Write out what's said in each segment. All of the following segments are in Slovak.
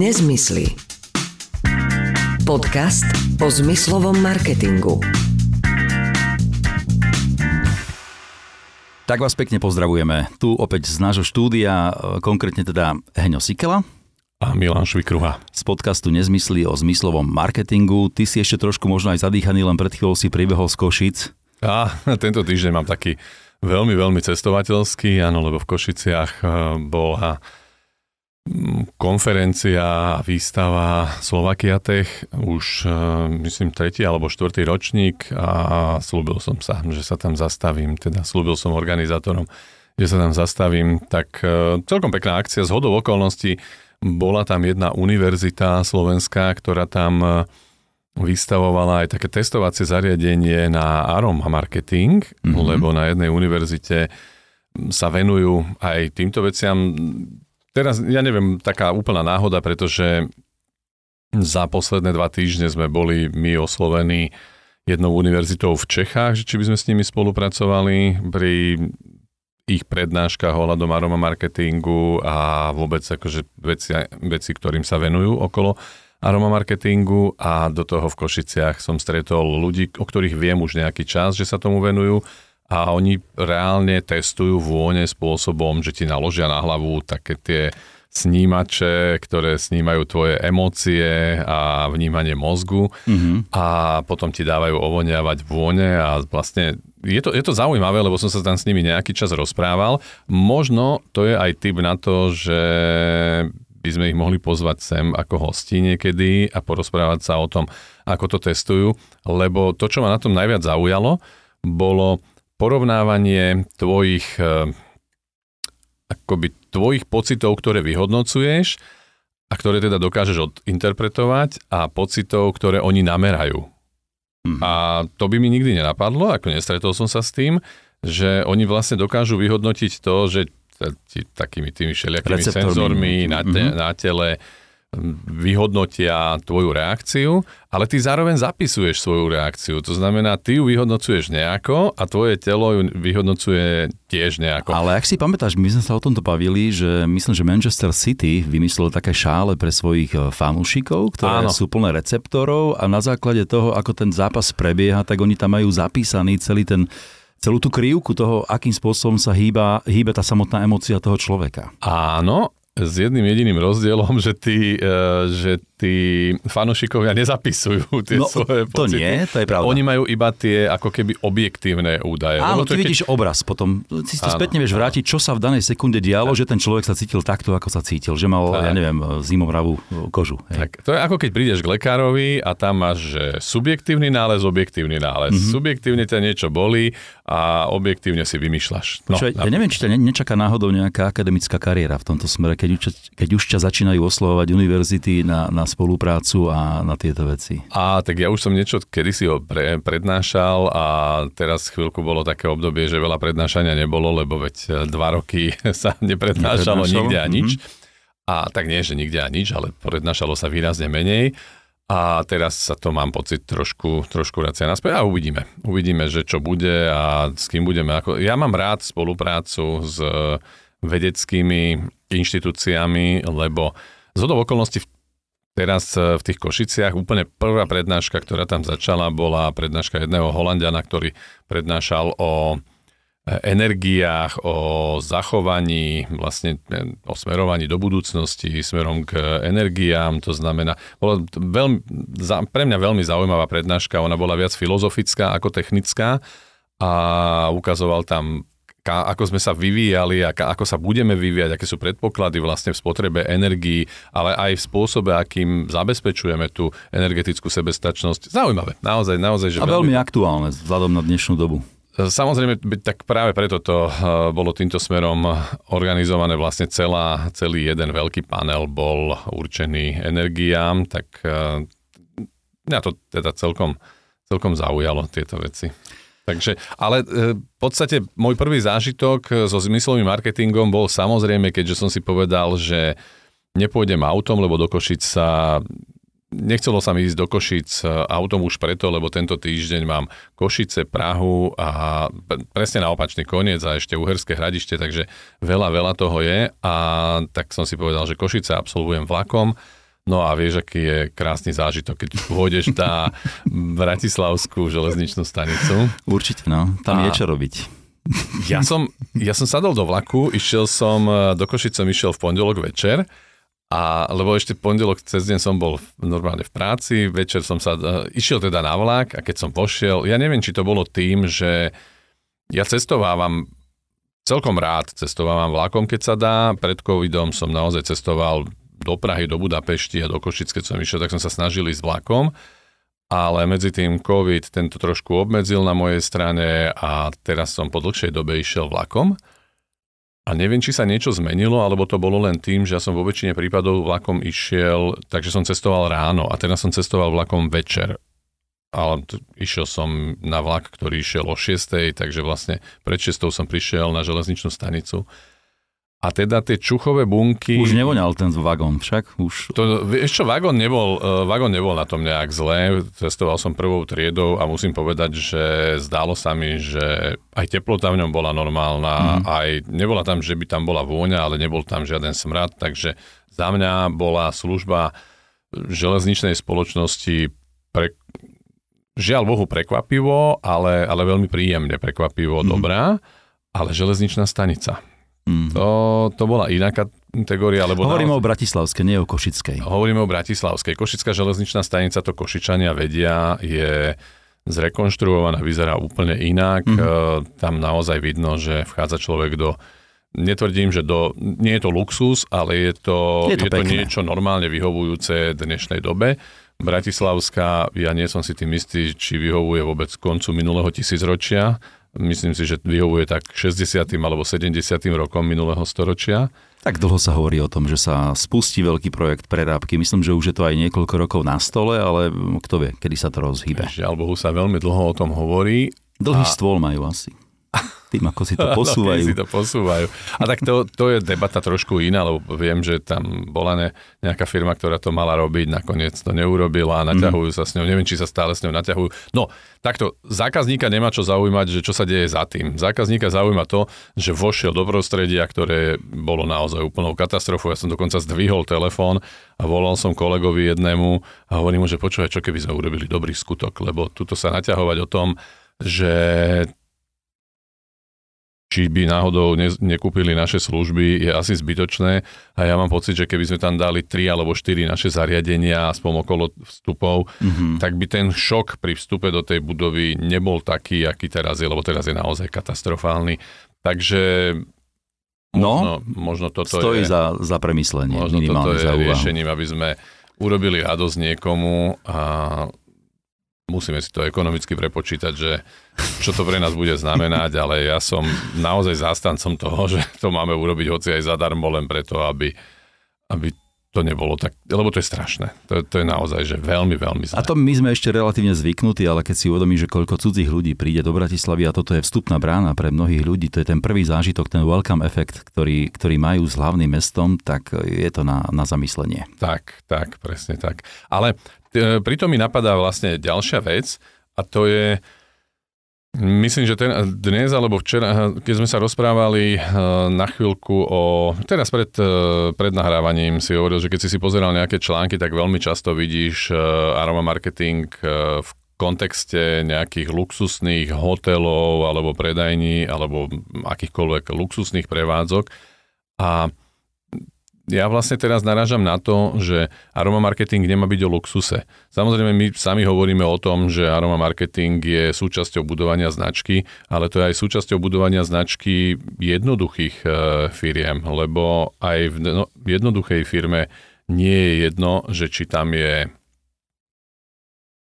Nezmysly. Podcast o zmyslovom marketingu. Tak vás pekne pozdravujeme. Tu opäť z nášho štúdia, konkrétne teda Heňo Sikela. A Milan Švikruha. Z podcastu Nezmysly o zmyslovom marketingu. Ty si ešte trošku možno aj zadýchaný, len pred chvíľou si pribehol z Košic. A tento týždeň mám taký veľmi, veľmi cestovateľský, áno, lebo v Košiciach eh, bola konferencia a výstava Slovakia Tech, už e, myslím tretí alebo štvrtý ročník a slúbil som sa, že sa tam zastavím, teda slúbil som organizátorom, že sa tam zastavím, tak e, celkom pekná akcia, z hodou okolností bola tam jedna univerzita slovenská, ktorá tam e, vystavovala aj také testovacie zariadenie na aroma marketing, mm-hmm. lebo na jednej univerzite sa venujú aj týmto veciam teraz, ja neviem, taká úplná náhoda, pretože za posledné dva týždne sme boli my oslovení jednou univerzitou v Čechách, že či by sme s nimi spolupracovali pri ich prednáškach ohľadom aroma marketingu a vôbec akože veci, veci, ktorým sa venujú okolo aroma marketingu. A do toho v Košiciach som stretol ľudí, o ktorých viem už nejaký čas, že sa tomu venujú a oni reálne testujú vône spôsobom, že ti naložia na hlavu také tie snímače, ktoré snímajú tvoje emócie a vnímanie mozgu mm-hmm. a potom ti dávajú ovoniavať vône a vlastne je to, je to zaujímavé, lebo som sa tam s nimi nejaký čas rozprával. Možno to je aj typ na to, že by sme ich mohli pozvať sem ako hosti niekedy a porozprávať sa o tom, ako to testujú, lebo to, čo ma na tom najviac zaujalo, bolo porovnávanie tvojich eh, akoby tvojich pocitov, ktoré vyhodnocuješ a ktoré teda dokážeš odinterpretovať a pocitov, ktoré oni namerajú. Mm. A to by mi nikdy nenapadlo, ako nestretol som sa s tým, že oni vlastne dokážu vyhodnotiť to, že takými tými všelijakými senzormi na, te, mm-hmm. na tele vyhodnotia tvoju reakciu, ale ty zároveň zapisuješ svoju reakciu. To znamená, ty ju vyhodnocuješ nejako a tvoje telo ju vyhodnocuje tiež nejako. Ale ak si pamätáš, my sme sa o tomto bavili, že myslím, že Manchester City vymyslel také šále pre svojich e, fanúšikov, ktoré Áno. sú plné receptorov a na základe toho, ako ten zápas prebieha, tak oni tam majú zapísaný celý ten celú tú krivku toho, akým spôsobom sa hýba, hýbe tá samotná emócia toho človeka. Áno, s jedným jediným rozdielom, že tí, e, že tí fanúšikovia nezapisujú tie no, svoje to pocity. nie, to je pravda. Oni majú iba tie ako keby objektívne údaje. Áno, ty vidíš keď... obraz potom. Si to spätne vieš vrátiť, čo sa v danej sekunde dialo, že ten človek sa cítil takto, ako sa cítil. Že mal, tak. ja neviem, zimovravú kožu. Hej. Tak, to je ako keď prídeš k lekárovi a tam máš že subjektívny nález, objektívny nález. Mm-hmm. Subjektívne ťa niečo bolí a objektívne si vymýšľaš. No, Čo, ja neviem, či ťa nečaká náhodou nejaká akademická kariéra v tomto smere, keď už, keď už ťa začínajú oslovovať univerzity na, na spoluprácu a na tieto veci. A tak ja už som niečo kedysi ho pre, prednášal a teraz chvíľku bolo také obdobie, že veľa prednášania nebolo, lebo veď e, dva roky sa neprednášalo nikde a nič. Mm-hmm. A tak nie, že nikde a nič, ale prednášalo sa výrazne menej. A teraz sa to mám pocit trošku, trošku racia naspäť a uvidíme. Uvidíme, že čo bude a s kým budeme. Ako... Ja mám rád spoluprácu s vedeckými inštitúciami, lebo z hodov okolností teraz v tých Košiciach úplne prvá prednáška, ktorá tam začala, bola prednáška jedného Holandiana, ktorý prednášal o energiách, o zachovaní, vlastne e, o smerovaní do budúcnosti smerom k energiám. To znamená, bola veľmi, pre mňa veľmi zaujímavá prednáška, ona bola viac filozofická ako technická a ukazoval tam ako sme sa vyvíjali, ako sa budeme vyvíjať, aké sú predpoklady vlastne v spotrebe energií, ale aj v spôsobe, akým zabezpečujeme tú energetickú sebestačnosť. Zaujímavé, naozaj, naozaj. Že a veľmi, veľmi aktuálne vzhľadom na dnešnú dobu. Samozrejme, tak práve preto to eh, bolo týmto smerom organizované vlastne celá, celý jeden veľký panel bol určený energiám, tak eh, mňa to teda celkom, celkom zaujalo tieto veci. Takže, ale eh, v podstate môj prvý zážitok so zmyslovým marketingom bol samozrejme, keďže som si povedal, že nepôjdem autom, lebo do Košic sa Nechcelo sa mi ísť do Košic e, autom už preto, lebo tento týždeň mám Košice, Prahu a presne na opačný koniec a ešte Uherské hradište, takže veľa, veľa toho je. A tak som si povedal, že Košice absolvujem vlakom No a vieš, aký je krásny zážitok, keď pôjdeš na Bratislavskú železničnú stanicu. Určite, no. Tam a... je čo robiť. Ja som, ja som sadol do vlaku, išiel som, e, do Košic som išiel v pondelok večer, a, lebo ešte pondelok cez deň som bol normálne v práci, večer som sa, uh, išiel teda na vlak a keď som pošiel, ja neviem, či to bolo tým, že ja cestovávam celkom rád, cestovávam vlakom, keď sa dá. Pred covidom som naozaj cestoval do Prahy, do Budapešti a do Košic, keď som išiel, tak som sa snažil ísť vlakom ale medzi tým COVID tento trošku obmedzil na mojej strane a teraz som po dlhšej dobe išiel vlakom. A neviem, či sa niečo zmenilo, alebo to bolo len tým, že ja som vo väčšine prípadov vlakom išiel, takže som cestoval ráno a teraz som cestoval vlakom večer. Ale t- išiel som na vlak, ktorý išiel o 6, takže vlastne pred 6 som prišiel na železničnú stanicu a teda tie čuchové bunky... Už nevoňal ten vagón však? Už... To, vieš čo, vagón nebol, uh, vagón nebol na tom nejak zlé. Cestoval som prvou triedou a musím povedať, že zdálo sa mi, že aj teplota v ňom bola normálna, mm. aj nebola tam, že by tam bola vôňa, ale nebol tam žiaden smrad, takže za mňa bola služba železničnej spoločnosti pre, žiaľ Bohu prekvapivo, ale, ale veľmi príjemne prekvapivo mm. dobrá, ale železničná stanica Mm. To, to bola iná kategória. Lebo Hovoríme naozaj... o Bratislavskej, nie o Košickej. Hovoríme o Bratislavskej. Košická železničná stanica, to Košičania vedia, je zrekonštruovaná, vyzerá úplne inak. Mm-hmm. Tam naozaj vidno, že vchádza človek do Netvrdím, že do, nie je to luxus, ale je to, je to, je to niečo normálne vyhovujúce dnešnej dobe. Bratislavská, ja nie som si tým istý, či vyhovuje vôbec koncu minulého tisícročia, myslím si, že vyhovuje tak 60. alebo 70. rokom minulého storočia. Tak dlho sa hovorí o tom, že sa spustí veľký projekt prerábky. Myslím, že už je to aj niekoľko rokov na stole, ale kto vie, kedy sa to rozhýbe. Žiaľ Bohu sa veľmi dlho o tom hovorí. Dlhý a... stôl majú asi tým, ako si to posúvajú. no, si to posúvajú. A tak to, to je debata trošku iná, lebo viem, že tam bola ne, nejaká firma, ktorá to mala robiť, nakoniec to neurobila a naťahujú mm. sa s ňou. Neviem, či sa stále s ňou naťahujú. No, takto, zákazníka nemá čo zaujímať, že čo sa deje za tým. Zákazníka zaujíma to, že vošiel do prostredia, ktoré bolo naozaj úplnou katastrofou. Ja som dokonca zdvihol telefón a volal som kolegovi jednému a hovorím mu, že počúvaj, čo keby sme urobili dobrý skutok, lebo tuto sa naťahovať o tom, že či by náhodou ne, nekúpili naše služby, je asi zbytočné a ja mám pocit, že keby sme tam dali tri alebo štyri naše zariadenia aspoň okolo vstupov, mm-hmm. tak by ten šok pri vstupe do tej budovy nebol taký, aký teraz je, lebo teraz je naozaj katastrofálny. Takže možno, no, možno toto stojí je, za, za premyslenie. Možno toto je riešením, aby sme urobili radosť niekomu a musíme si to ekonomicky prepočítať, že čo to pre nás bude znamenať, ale ja som naozaj zástancom toho, že to máme urobiť hoci aj zadarmo len preto, aby, aby to nebolo tak, lebo to je strašné. To, to je naozaj, že veľmi, veľmi zlé. A to my sme ešte relatívne zvyknutí, ale keď si uvedomí, že koľko cudzích ľudí príde do Bratislavy a toto je vstupná brána pre mnohých ľudí, to je ten prvý zážitok, ten welcome efekt, ktorý, ktorý majú s hlavným mestom, tak je to na, na zamyslenie. Tak, tak, presne tak. Ale e, pritom mi napadá vlastne ďalšia vec a to je, Myslím, že ten, dnes alebo včera, keď sme sa rozprávali na chvíľku o... Teraz pred, eh, pred nahrávaním si hovoril, že keď si si pozeral nejaké články, tak veľmi často vidíš eh, aroma marketing v kontexte nejakých luxusných hotelov alebo predajní alebo akýchkoľvek luxusných prevádzok. A ja vlastne teraz narážam na to, že aroma marketing nemá byť o luxuse. Samozrejme, my sami hovoríme o tom, že aroma marketing je súčasťou budovania značky, ale to je aj súčasťou budovania značky jednoduchých e, firiem, lebo aj v no, jednoduchej firme nie je jedno, že či tam je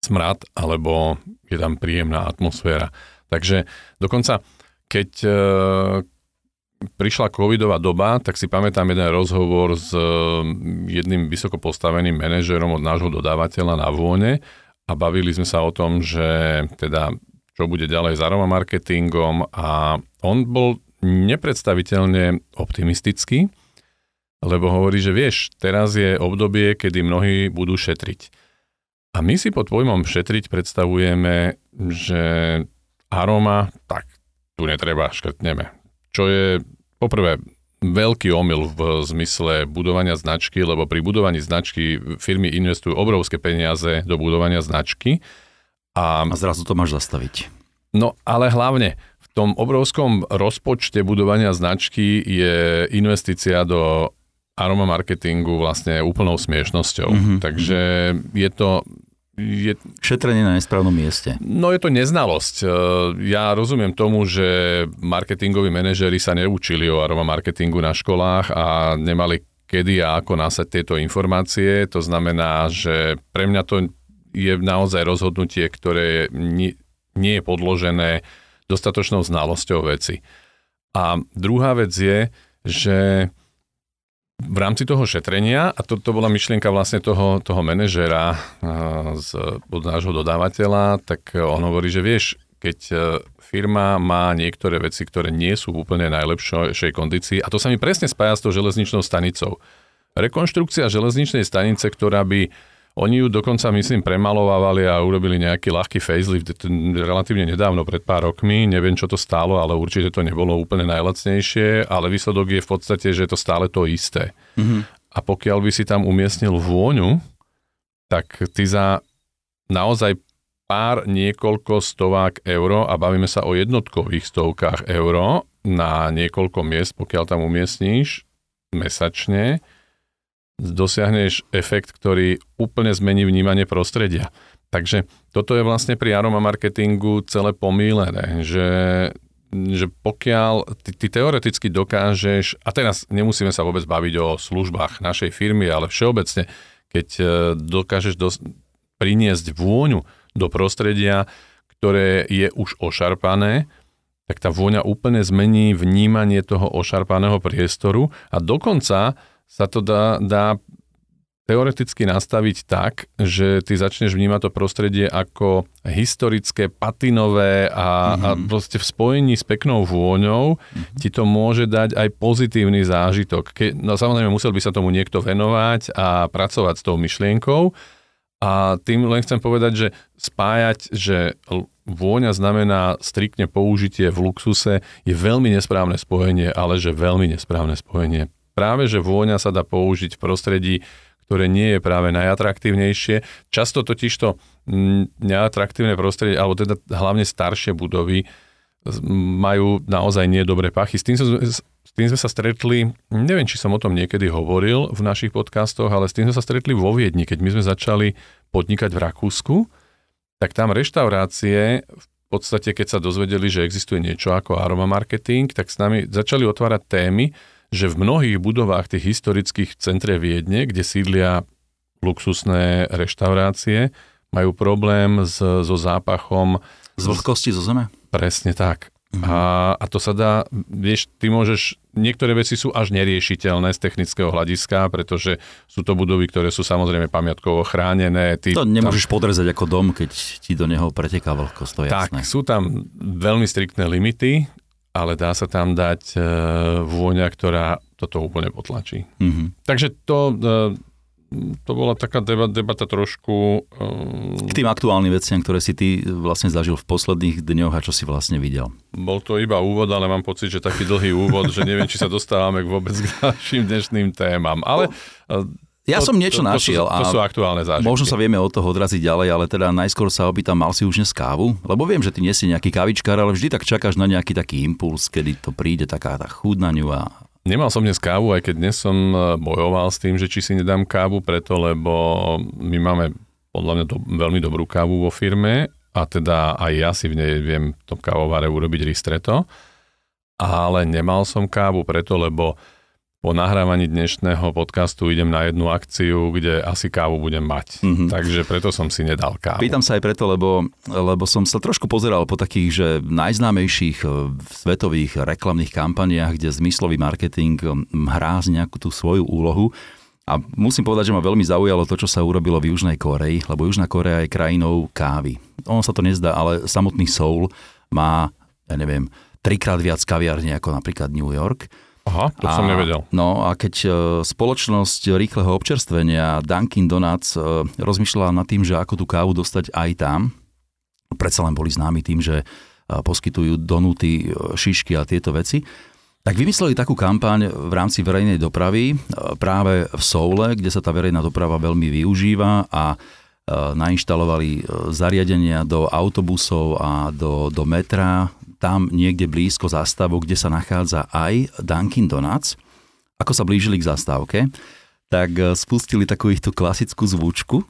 smrad, alebo je tam príjemná atmosféra. Takže dokonca, keď, e, prišla covidová doba, tak si pamätám jeden rozhovor s um, jedným vysoko postaveným manažerom od nášho dodávateľa na vône a bavili sme sa o tom, že teda čo bude ďalej s aroma marketingom a on bol nepredstaviteľne optimistický, lebo hovorí, že vieš, teraz je obdobie, kedy mnohí budú šetriť. A my si pod pojmom šetriť predstavujeme, že aroma, tak tu netreba, škrtneme. Čo je Poprvé, veľký omyl v zmysle budovania značky, lebo pri budovaní značky firmy investujú obrovské peniaze do budovania značky. A, a zrazu to máš zastaviť. No ale hlavne v tom obrovskom rozpočte budovania značky je investícia do aroma marketingu vlastne úplnou smiešnosťou. Mm-hmm. Takže je to je... Šetrenie na nesprávnom mieste. No je to neznalosť. E, ja rozumiem tomu, že marketingoví manažery sa neučili o aroma marketingu na školách a nemali kedy a ako násať tieto informácie. To znamená, že pre mňa to je naozaj rozhodnutie, ktoré nie, nie je podložené dostatočnou znalosťou veci. A druhá vec je, že v rámci toho šetrenia, a to, to bola myšlienka vlastne toho, toho manažera z, od nášho dodávateľa, tak on hovorí, že vieš, keď e, firma má niektoré veci, ktoré nie sú v úplne najlepšej kondícii, a to sa mi presne spája s tou železničnou stanicou. Rekonštrukcia železničnej stanice, ktorá by oni ju dokonca, myslím, premalovávali a urobili nejaký ľahký facelift relatívne nedávno, pred pár rokmi. Neviem, čo to stálo, ale určite to nebolo úplne najlacnejšie, ale výsledok je v podstate, že je to stále to isté. Mm-hmm. A pokiaľ by si tam umiestnil vôňu, tak ty za naozaj pár niekoľko stovák euro a bavíme sa o jednotkových stovkách euro na niekoľko miest, pokiaľ tam umiestníš mesačne, dosiahneš efekt, ktorý úplne zmení vnímanie prostredia. Takže toto je vlastne pri aroma marketingu celé pomílené, že, že pokiaľ ty, ty teoreticky dokážeš, a teraz nemusíme sa vôbec baviť o službách našej firmy, ale všeobecne, keď e, dokážeš dos- priniesť vôňu do prostredia, ktoré je už ošarpané, tak tá vôňa úplne zmení vnímanie toho ošarpaného priestoru a dokonca sa to dá, dá teoreticky nastaviť tak, že ty začneš vnímať to prostredie ako historické, patinové a, mm-hmm. a mhm. proste v spojení s peknou vôňou mm-hmm. ti to môže dať aj pozitívny zážitok. Ke, no samozrejme musel by sa tomu niekto venovať a pracovať s tou myšlienkou a tým len chcem povedať, že spájať, že vôňa znamená striktne použitie v luxuse je veľmi nesprávne spojenie, ale že veľmi nesprávne spojenie práve, že vôňa sa dá použiť v prostredí, ktoré nie je práve najatraktívnejšie. Často totiž to neatraktívne prostredie, alebo teda hlavne staršie budovy, majú naozaj nedobré pachy. S tým, s tým sme sa stretli, neviem, či som o tom niekedy hovoril v našich podcastoch, ale s tým sme sa stretli vo Viedni, keď my sme začali podnikať v Rakúsku, tak tam reštaurácie v podstate, keď sa dozvedeli, že existuje niečo ako aroma marketing, tak s nami začali otvárať témy, že v mnohých budovách tých historických centre Viedne, kde sídlia luxusné reštaurácie, majú problém s, so zápachom... Z vlhkosti zo zeme? Presne tak. Mhm. A, a to sa dá, vieš, ty môžeš, niektoré veci sú až neriešiteľné z technického hľadiska, pretože sú to budovy, ktoré sú samozrejme pamiatkovo chránené. Ty to nemôžeš tam, podrezať ako dom, keď ti do neho preteká vlhkosť, to je tak, jasné. sú tam veľmi striktné limity ale dá sa tam dať e, vôňa, ktorá toto úplne potlačí. Mm-hmm. Takže to, e, to bola taká debata, debata trošku... E, K tým aktuálnym veciam, ktoré si ty vlastne zažil v posledných dňoch a čo si vlastne videl. Bol to iba úvod, ale mám pocit, že taký dlhý úvod, že neviem, či sa dostávame vôbec k ďalším dnešným témam. Ale ja to, som niečo to, našiel. To, to, to sú aktuálne zážitky. Možno sa vieme od toho odraziť ďalej, ale teda najskôr sa opýtam, mal si už dnes kávu? Lebo viem, že ty nie si nejaký kavičkár, ale vždy tak čakáš na nejaký taký impuls, kedy to príde taká tá chuť na ňu a Nemal som dnes kávu, aj keď dnes som e, bojoval s tým, že či si nedám kávu preto, lebo my máme podľa mňa do, veľmi dobrú kávu vo firme a teda aj ja si v nej viem v tom kávovare urobiť ristretto, ale nemal som kávu preto, lebo po nahrávaní dnešného podcastu idem na jednu akciu, kde asi kávu budem mať. Mm-hmm. Takže preto som si nedal kávu. Pýtam sa aj preto, lebo, lebo som sa trošku pozeral po takých, že najznámejších eh, svetových reklamných kampaniách, kde zmyslový marketing eh, hrá z nejakú tú svoju úlohu. A musím povedať, že ma veľmi zaujalo to, čo sa urobilo v Južnej Koreji, lebo Južná Korea je krajinou kávy. Ono sa to nezdá, ale samotný Seoul má, ja neviem, trikrát viac kaviarní ako napríklad New York. Aha, to a, som nevedel. No a keď e, spoločnosť rýchleho občerstvenia Dunkin Donuts e, rozmýšľala nad tým, že ako tú kávu dostať aj tam, predsa len boli známi tým, že e, poskytujú donuty, šišky a tieto veci, tak vymysleli takú kampaň v rámci verejnej dopravy práve v Soule, kde sa tá verejná doprava veľmi využíva a nainštalovali zariadenia do autobusov a do, do metra, tam niekde blízko zástavok, kde sa nachádza aj Dunkin Donuts. Ako sa blížili k zastávke, tak spustili takú ich tú klasickú zvučku,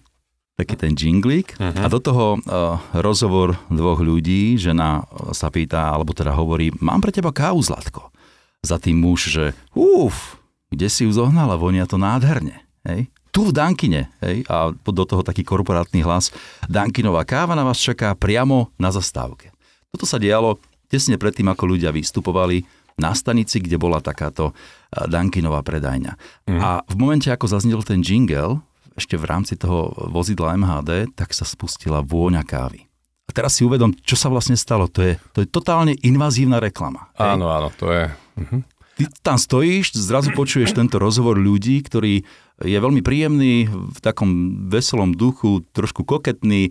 taký ten jinglík uh-huh. a do toho uh, rozhovor dvoch ľudí, žena sa pýta, alebo teda hovorí, mám pre teba kávu, Zlatko. Za tým muž, že uf, kde si ju zohnala, vonia to nádherne. Hej? Tu v Dankine. Hej? A do toho taký korporátny hlas, Dankinová káva na vás čaká priamo na zastávke. Toto sa dialo tesne predtým, ako ľudia vystupovali na stanici, kde bola takáto Dankinová predajňa. Uh-huh. A v momente, ako zaznel ten jingle, ešte v rámci toho vozidla MHD, tak sa spustila vôňa kávy. A teraz si uvedom, čo sa vlastne stalo. To je, to je totálne invazívna reklama. Hej? Áno, áno, to je... Uh-huh. Ty tam stojíš, zrazu počuješ tento rozhovor ľudí, ktorý je veľmi príjemný, v takom veselom duchu, trošku koketný.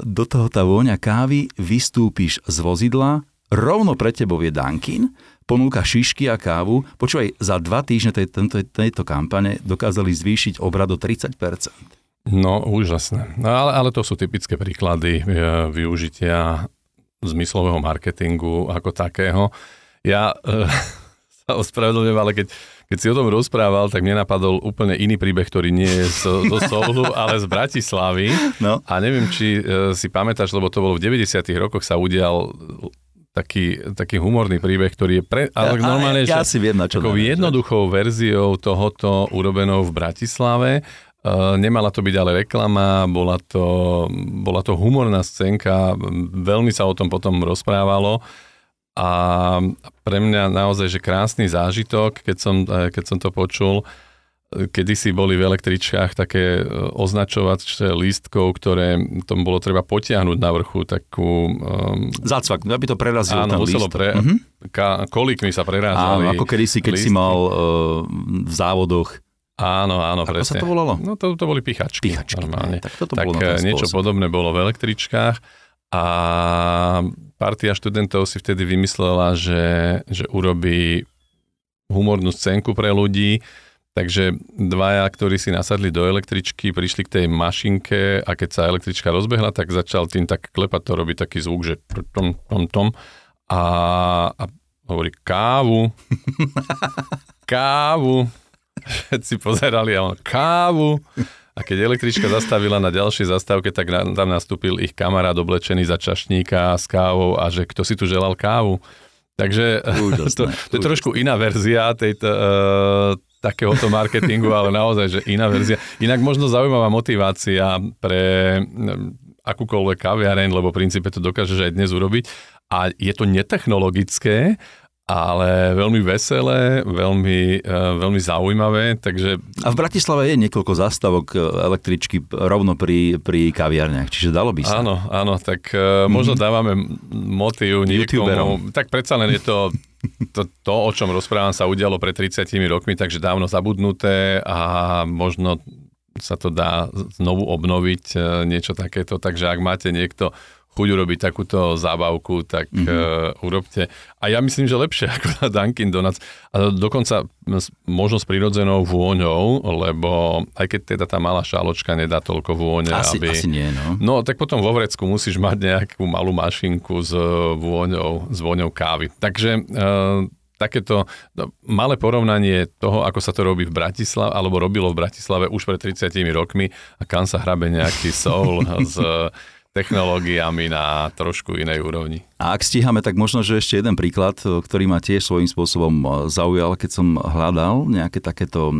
Do toho tá vôňa kávy, vystúpiš z vozidla, rovno pre tebou je Dunkin, ponúka šišky a kávu. Počúvaj, za dva týždne tej, tento, tejto kampane dokázali zvýšiť obrad o 30%. No, úžasné. No, ale, ale to sú typické príklady e, využitia zmyslového marketingu ako takého. Ja e, sa ospravedlňujem, ale keď, keď si o tom rozprával, tak mne napadol úplne iný príbeh, ktorý nie je z, zo Soulu, ale z Bratislavy. No. A neviem, či e, si pamätáš, lebo to bolo v 90. rokoch sa udial taký, taký humorný príbeh, ktorý je pre... Ale ja, normálne, ja, ja si viem, na čo takou jednoduchou verziou tohoto urobenou v Bratislave. Uh, nemala to byť ale reklama, bola to, bola to humorná scénka, veľmi sa o tom potom rozprávalo a pre mňa naozaj, že krásny zážitok, keď som, eh, keď som to počul, kedysi boli v električkách také e, označovače lístkov, ktoré tom bolo treba potiahnuť na vrchu takú... Um, Zácvak, aby to prerazilo áno, ten lístok. Pre, uh-huh. ka, kolíkmi sa prerážali. Áno, ako kedysi, keď lístky. si mal uh, v závodoch Áno, áno, Ako presne. sa to volalo? No to, to boli pichačky. Pichačky, normálne. Tak, toto tak bolo na niečo spôsob. podobné bolo v električkách a partia študentov si vtedy vymyslela, že, že urobí humornú scénku pre ľudí, Takže dvaja, ktorí si nasadli do električky, prišli k tej mašinke a keď sa električka rozbehla, tak začal tým tak klepať, to robí taký zvuk, že tom, tom, tom. A, a hovorí kávu, kávu. Všetci pozerali a on kávu. A keď električka zastavila na ďalšej zastávke, tak tam nastúpil ich kamarát oblečený za čašníka s kávou a že kto si tu želal kávu. Takže to, to je trošku iná verzia tejto, uh, takéhoto marketingu, ale naozaj, že iná verzia. Inak možno zaujímavá motivácia pre mm, akúkoľvek kaviareň, lebo v princípe to dokážeš aj dnes urobiť. A je to netechnologické, ale veľmi veselé, veľmi, e, veľmi zaujímavé. Takže... A v Bratislave je niekoľko zastavok e, električky rovno pri, pri kaviarniach, čiže dalo by sa. Áno, áno, tak mm-hmm. možno dávame motív niekomu. Tak predsa len je to to, to, o čom rozprávam, sa udialo pred 30 rokmi, takže dávno zabudnuté a možno sa to dá znovu obnoviť, niečo takéto. Takže ak máte niekto chuť urobiť takúto zábavku, tak mm-hmm. uh, urobte. A ja myslím, že lepšie ako na Dunkin Donuts. A dokonca možno s prirodzenou vôňou, lebo aj keď teda tá malá šáločka nedá toľko vône, asi, aby... Asi nie, no. No, tak potom vo vrecku musíš mať nejakú malú mašinku s vôňou, s vôňou kávy. Takže uh, takéto no, malé porovnanie toho, ako sa to robí v Bratislave, alebo robilo v Bratislave už pred 30 rokmi a kam sa hrabe nejaký soul z technológiami na trošku inej úrovni. A ak stíhame, tak možno, že ešte jeden príklad, ktorý ma tiež svojím spôsobom e, zaujal, keď som hľadal nejaké takéto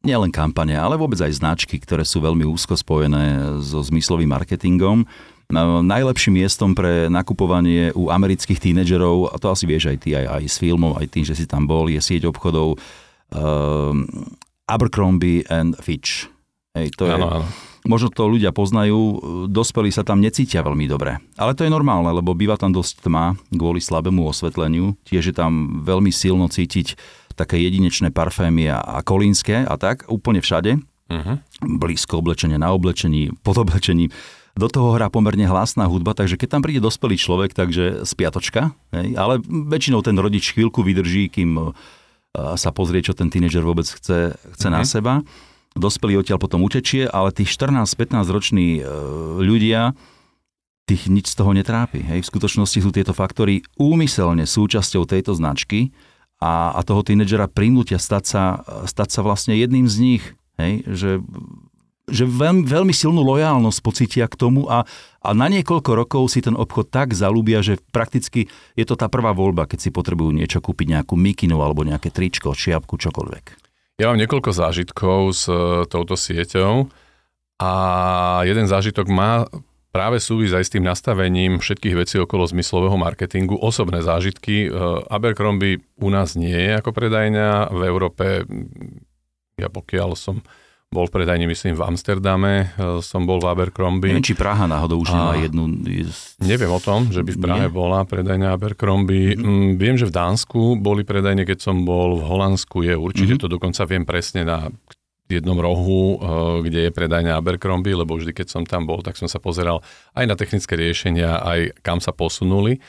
nielen kampane, ale vôbec aj značky, ktoré sú veľmi úzko spojené so zmyslovým marketingom. Najlepším miestom pre nakupovanie u amerických tínedžerov, a to asi vieš aj ty, aj, aj z filmov, aj tým, že si tam bol, je sieť obchodov uh, Abercrombie and Fitch. Hej, to ano, je, ano Možno to ľudia poznajú, dospelí sa tam necítia veľmi dobre. Ale to je normálne, lebo býva tam dosť tma kvôli slabému osvetleniu. Tiež je tam veľmi silno cítiť také jedinečné parfémy a kolínske a tak, úplne všade. Uh-huh. Blízko oblečenie na oblečení, pod oblečení. do toho hrá pomerne hlasná hudba, takže keď tam príde dospelý človek, takže spiatočka, hej, ale väčšinou ten rodič chvíľku vydrží, kým e, sa pozrie, čo ten tínedžer vôbec chce, chce mm-hmm. na mhm. seba. Dospelý odtiaľ potom utečie, ale tí 14-15 roční e, ľudia, tých nič z toho netrápi. Hej. V skutočnosti sú tieto faktory úmyselne súčasťou tejto značky a, a toho tínedžera prinútia stať sa, stať sa vlastne jedným z nich. Hej. Že že veľmi, veľmi silnú lojálnosť pocitia k tomu a, a na niekoľko rokov si ten obchod tak zalúbia, že prakticky je to tá prvá voľba, keď si potrebujú niečo kúpiť, nejakú mikinu alebo nejaké tričko, čiapku, čokoľvek. Ja mám niekoľko zážitkov s e, touto sieťou a jeden zážitok má práve súvisť aj s tým nastavením všetkých vecí okolo zmyslového marketingu, osobné zážitky. E, Abercrombie u nás nie je ako predajňa, v Európe, ja pokiaľ som bol v predajni, myslím, v Amsterdame, e, som bol v Abercrombie. Neviem, či Praha náhodou už nemá jednu... Neviem o tom, že by v Prahe Nie. bola predajňa Abercrombie. Mm-hmm. Viem, že v Dánsku boli predajne, keď som bol v Holandsku, je určite mm-hmm. to dokonca viem presne na jednom rohu, e, kde je predajňa Abercrombie, lebo vždy, keď som tam bol, tak som sa pozeral aj na technické riešenia, aj kam sa posunuli.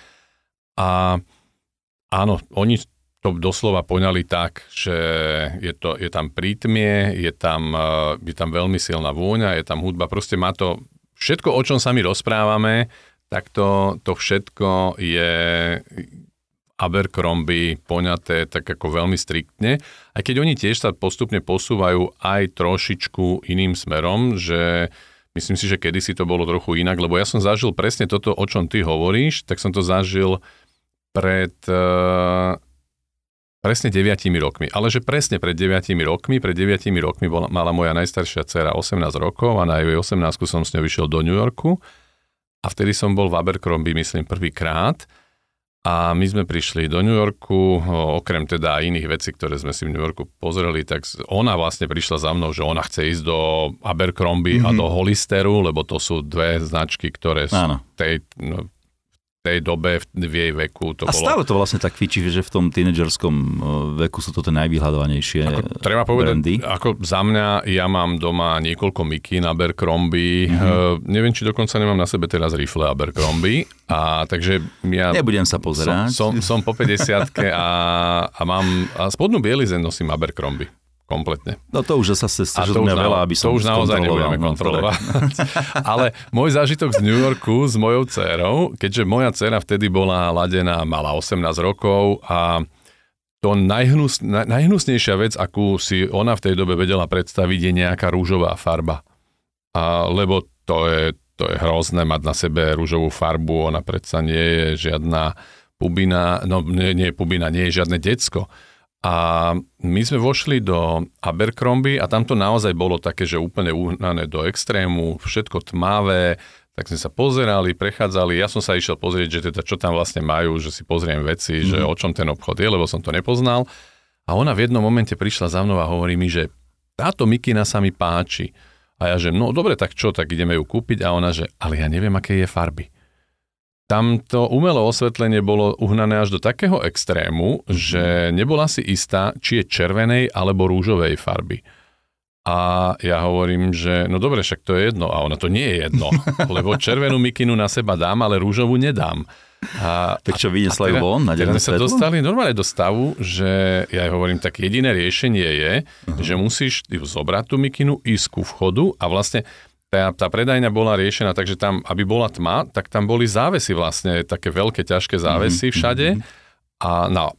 A áno, oni to doslova poňali tak, že je, to, je tam prítmie, je tam, eh, je tam veľmi silná vôňa, je tam hudba, proste má to všetko, o čom sa my rozprávame, tak to, to všetko je Abercrombie poňaté tak ako veľmi striktne. Aj keď oni tiež sa postupne posúvajú aj trošičku iným smerom, že myslím si, že kedysi to bolo trochu inak, lebo ja som zažil presne toto, o čom ty hovoríš, tak som to zažil pred uh, Presne 9 rokmi. Ale že presne pred 9 rokmi, pred 9 rokmi bola, mala moja najstaršia dcera 18 rokov a na jej 18 som s ňou vyšiel do New Yorku a vtedy som bol v Abercrombie, myslím, prvýkrát. A my sme prišli do New Yorku, okrem teda iných vecí, ktoré sme si v New Yorku pozreli, tak ona vlastne prišla za mnou, že ona chce ísť do Abercrombie mm-hmm. a mhm. do Hollisteru, lebo to sú dve značky, ktoré sú tej, no, tej dobe, v jej veku to a bolo... stále to vlastne tak fičí, že v tom tínedžerskom e, veku sú to tie najvyhľadovanejšie ako, Treba povedať, brandy. ako za mňa, ja mám doma niekoľko miky na Abercrombie, mm-hmm. uh, neviem, či dokonca nemám na sebe teraz rifle Abercrombie, a takže ja... Nebudem sa pozerať. Som, som, som po 50 a, a mám, a spodnú bielizeň nosím Abercrombie kompletne. No to už zase ste mňa veľa, aby som To už naozaj nebudeme no, kontrolovať. Ale môj zážitok z New Yorku s mojou dcerou, keďže moja dcera vtedy bola ladená, mala 18 rokov a to najhnus, najhnusnejšia vec, akú si ona v tej dobe vedela predstaviť, je nejaká rúžová farba. A, lebo to je, to je hrozné mať na sebe rúžovú farbu, ona predsa nie je žiadna pubina, no nie, nie je pubina, nie je žiadne decko. A my sme vošli do Abercrombie a tam to naozaj bolo také, že úplne uhnané do extrému, všetko tmavé, tak sme sa pozerali, prechádzali, ja som sa išiel pozrieť, že teda čo tam vlastne majú, že si pozriem veci, mm. že mhm. o čom ten obchod je, lebo som to nepoznal. A ona v jednom momente prišla za mnou a hovorí mi, že táto mikina sa mi páči. A ja, že no dobre, tak čo, tak ideme ju kúpiť. A ona, že ale ja neviem, aké je farby. Tam to umelé osvetlenie bolo uhnané až do takého extrému, že nebola si istá, či je červenej alebo rúžovej farby. A ja hovorím, že no dobre, však to je jedno. A ona to nie je jedno, lebo červenú mikinu na seba dám, ale rúžovú nedám. A, tak čo vyniesla ju von na denné sa dostali normálne do stavu, že ja hovorím, tak jediné riešenie je, uh-huh. že musíš zobrať tú mikinu, ísť ku vchodu a vlastne tá, tá predajňa bola riešená tak, že tam, aby bola tma, tak tam boli závesy vlastne, také veľké, ťažké závesy mm-hmm. všade. A na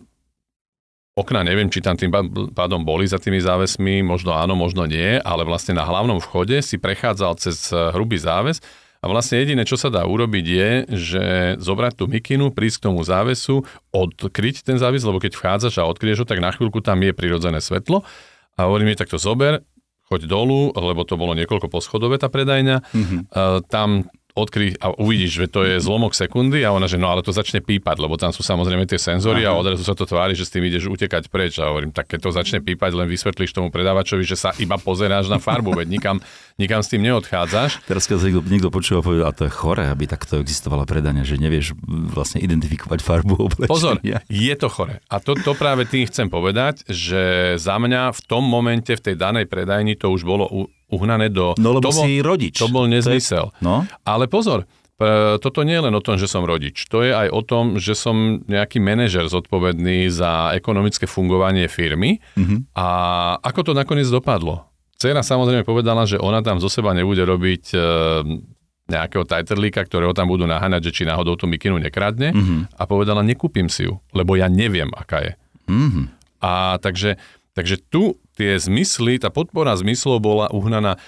okna neviem, či tam tým pádom boli za tými závesmi, možno áno, možno nie, ale vlastne na hlavnom vchode si prechádzal cez eh, hrubý záves a vlastne jediné, čo sa dá urobiť je, že zobrať tú mikinu, prísť k tomu závesu, odkryť ten záves, lebo keď vchádzaš a odkryješ ho, tak na chvíľku tam je prirodzené svetlo. A hovorím mi, tak to zober, choď dolu, lebo to bolo niekoľko poschodové tá predajňa. Mm-hmm. Uh, tam odkry a uvidíš, že to je zlomok sekundy a ona, že no ale to začne pípať, lebo tam sú samozrejme tie senzory Aha. a odrazu sa to tvári, že s tým ideš utekať preč a hovorím, tak keď to začne pípať, len vysvetlíš tomu predávačovi, že sa iba pozeráš na farbu, veď nikam, nikam s tým neodchádzaš. Teraz keď niekto, niekto počúva, povie, a to je chore, aby takto existovala predania, že nevieš vlastne identifikovať farbu oblečenia. Pozor, je to chore. A to, to práve tým chcem povedať, že za mňa v tom momente v tej danej predajni to už bolo uhnané do... No lebo to bol, si rodič. To bol nezmysel. No? Ale pozor, toto nie je len o tom, že som rodič. To je aj o tom, že som nejaký manažer zodpovedný za ekonomické fungovanie firmy. Mm-hmm. A ako to nakoniec dopadlo? Cera samozrejme povedala, že ona tam zo seba nebude robiť e, nejakého tajterlíka, ktorého tam budú naháňať, že či náhodou tú mikinu nekradne. Mm-hmm. A povedala, nekúpim si ju, lebo ja neviem, aká je. Mm-hmm. A takže, takže tu tie zmysly, tá podpora zmyslov bola uhnaná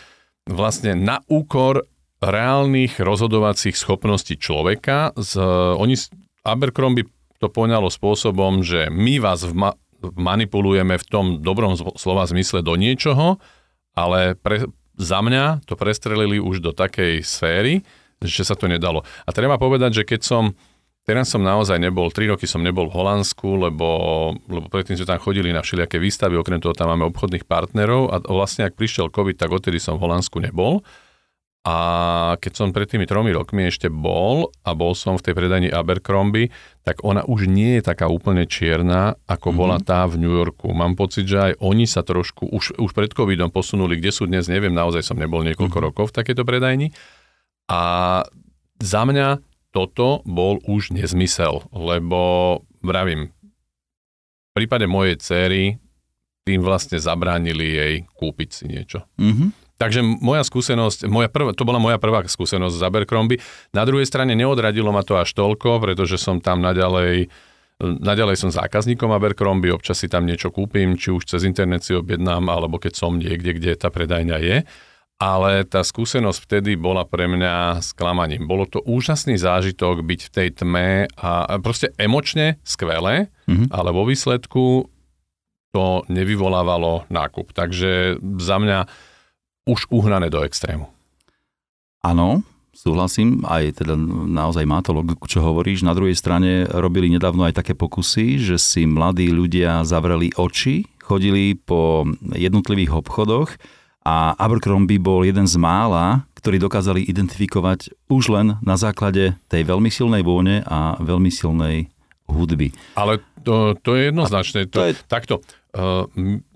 vlastne na úkor reálnych rozhodovacích schopností človeka. Z, oni, Abercrombie to poňalo spôsobom, že my vás vma, manipulujeme v tom dobrom slova zmysle do niečoho, ale pre, za mňa to prestrelili už do takej sféry, že sa to nedalo. A treba povedať, že keď som Teraz som naozaj nebol, 3 roky som nebol v Holandsku, lebo, lebo predtým sme tam chodili na všelijaké výstavy, okrem toho tam máme obchodných partnerov a vlastne ak prišiel COVID, tak odtedy som v Holandsku nebol. A keď som pred tými tromi rokmi ešte bol a bol som v tej predajni Abercrombie, tak ona už nie je taká úplne čierna, ako mm-hmm. bola tá v New Yorku. Mám pocit, že aj oni sa trošku už, už pred covidom posunuli, kde sú dnes, neviem, naozaj som nebol niekoľko mm-hmm. rokov v takejto predajni. A za mňa toto bol už nezmysel, lebo vravím, v prípade mojej cery tým vlastne zabránili jej kúpiť si niečo. Mm-hmm. Takže moja skúsenosť, moja prvá, to bola moja prvá skúsenosť z Abercrombie. Na druhej strane neodradilo ma to až toľko, pretože som tam naďalej Naďalej som zákazníkom Abercrombie, občas si tam niečo kúpim, či už cez internet si objednám, alebo keď som niekde, kde tá predajňa je. Ale tá skúsenosť vtedy bola pre mňa sklamaním. Bolo to úžasný zážitok byť v tej tme a proste emočne skvelé, mm-hmm. ale vo výsledku to nevyvolávalo nákup. Takže za mňa už uhnané do extrému. Áno, súhlasím, aj teda naozaj má to logiku, čo hovoríš. Na druhej strane robili nedávno aj také pokusy, že si mladí ľudia zavreli oči, chodili po jednotlivých obchodoch a Abercrombie bol jeden z mála, ktorí dokázali identifikovať už len na základe tej veľmi silnej vône a veľmi silnej hudby. Ale to, to je jednoznačné. To, to je... Takto, uh,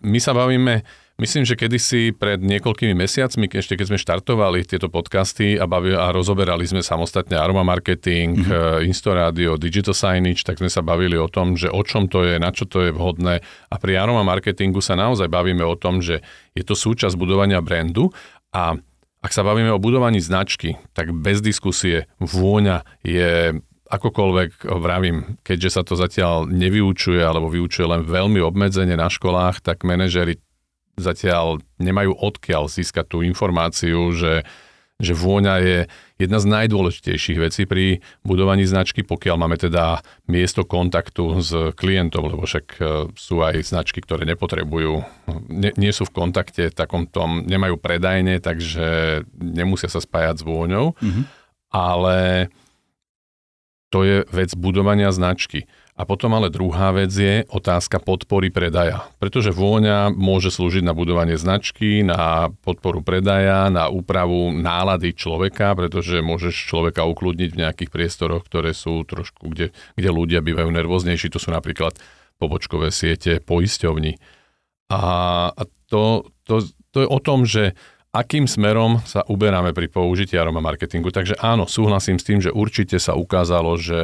my sa bavíme Myslím, že kedysi pred niekoľkými mesiacmi, ešte keď sme štartovali tieto podcasty a, bavi, a rozoberali sme samostatne aroma marketing, mm-hmm. Instoradio, digital signage, tak sme sa bavili o tom, že o čom to je, na čo to je vhodné. A pri aroma marketingu sa naozaj bavíme o tom, že je to súčasť budovania brandu a ak sa bavíme o budovaní značky, tak bez diskusie vôňa je akokoľvek vravím, keďže sa to zatiaľ nevyučuje alebo vyučuje len veľmi obmedzene na školách, tak manažery zatiaľ nemajú odkiaľ získať tú informáciu, že, že vôňa je jedna z najdôležitejších vecí pri budovaní značky, pokiaľ máme teda miesto kontaktu s klientom, lebo však e, sú aj značky, ktoré nepotrebujú, nie, nie sú v kontakte takom tom, nemajú predajne, takže nemusia sa spájať s vôňou, mm-hmm. ale to je vec budovania značky. A potom ale druhá vec je otázka podpory predaja. Pretože vôňa môže slúžiť na budovanie značky, na podporu predaja, na úpravu nálady človeka, pretože môžeš človeka ukludniť v nejakých priestoroch, ktoré sú trošku, kde, kde ľudia bývajú nervóznejší. To sú napríklad pobočkové siete poisťovní. A, to, to, to je o tom, že akým smerom sa uberáme pri použití aroma marketingu. Takže áno, súhlasím s tým, že určite sa ukázalo, že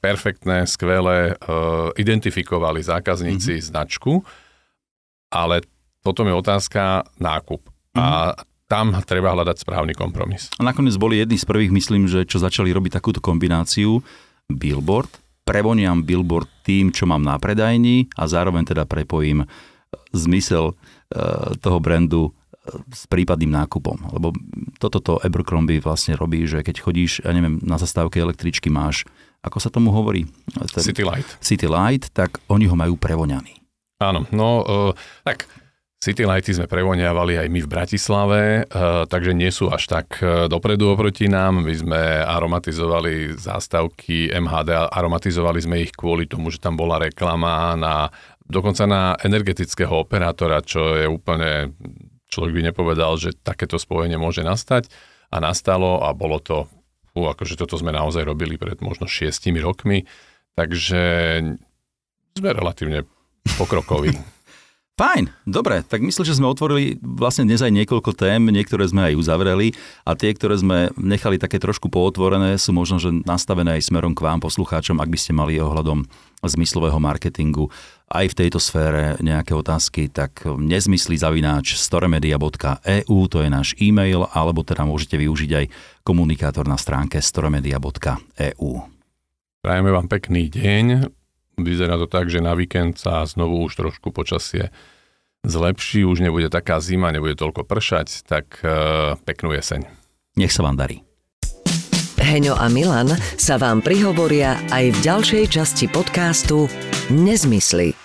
perfektné, skvelé uh, identifikovali zákazníci mm-hmm. značku, ale potom je otázka nákup. Mm-hmm. A tam treba hľadať správny kompromis. A nakoniec boli jedni z prvých, myslím, že čo začali robiť takúto kombináciu billboard, prevoniam billboard tým, čo mám na predajni a zároveň teda prepojím zmysel uh, toho brandu s prípadným nákupom. Lebo toto to Abercrombie vlastne robí, že keď chodíš, ja neviem, na zastávke električky máš, ako sa tomu hovorí? City Light. City Light, tak oni ho majú prevoňaný. Áno, no uh, tak City Lighty sme prevoniavali aj my v Bratislave, uh, takže nie sú až tak uh, dopredu oproti nám. My sme aromatizovali zástavky MHD, aromatizovali sme ich kvôli tomu, že tam bola reklama na dokonca na energetického operátora, čo je úplne človek by nepovedal, že takéto spojenie môže nastať. A nastalo a bolo to, fú, akože toto sme naozaj robili pred možno šiestimi rokmi, takže sme relatívne pokrokoví. Fajn, dobre, tak myslím, že sme otvorili vlastne dnes aj niekoľko tém, niektoré sme aj uzavreli a tie, ktoré sme nechali také trošku pootvorené, sú možno, že nastavené aj smerom k vám, poslucháčom, ak by ste mali ohľadom zmyslového marketingu aj v tejto sfére nejaké otázky, tak nezmysli zavináč storemedia.eu, to je náš e-mail, alebo teda môžete využiť aj komunikátor na stránke storemedia.eu. Prajeme vám pekný deň, Vyzerá to tak, že na víkend sa znovu už trošku počasie zlepší, už nebude taká zima, nebude toľko pršať, tak uh, peknú jeseň. Nech sa vám darí. Heňo a Milan sa vám prihovoria aj v ďalšej časti podcastu Nezmysly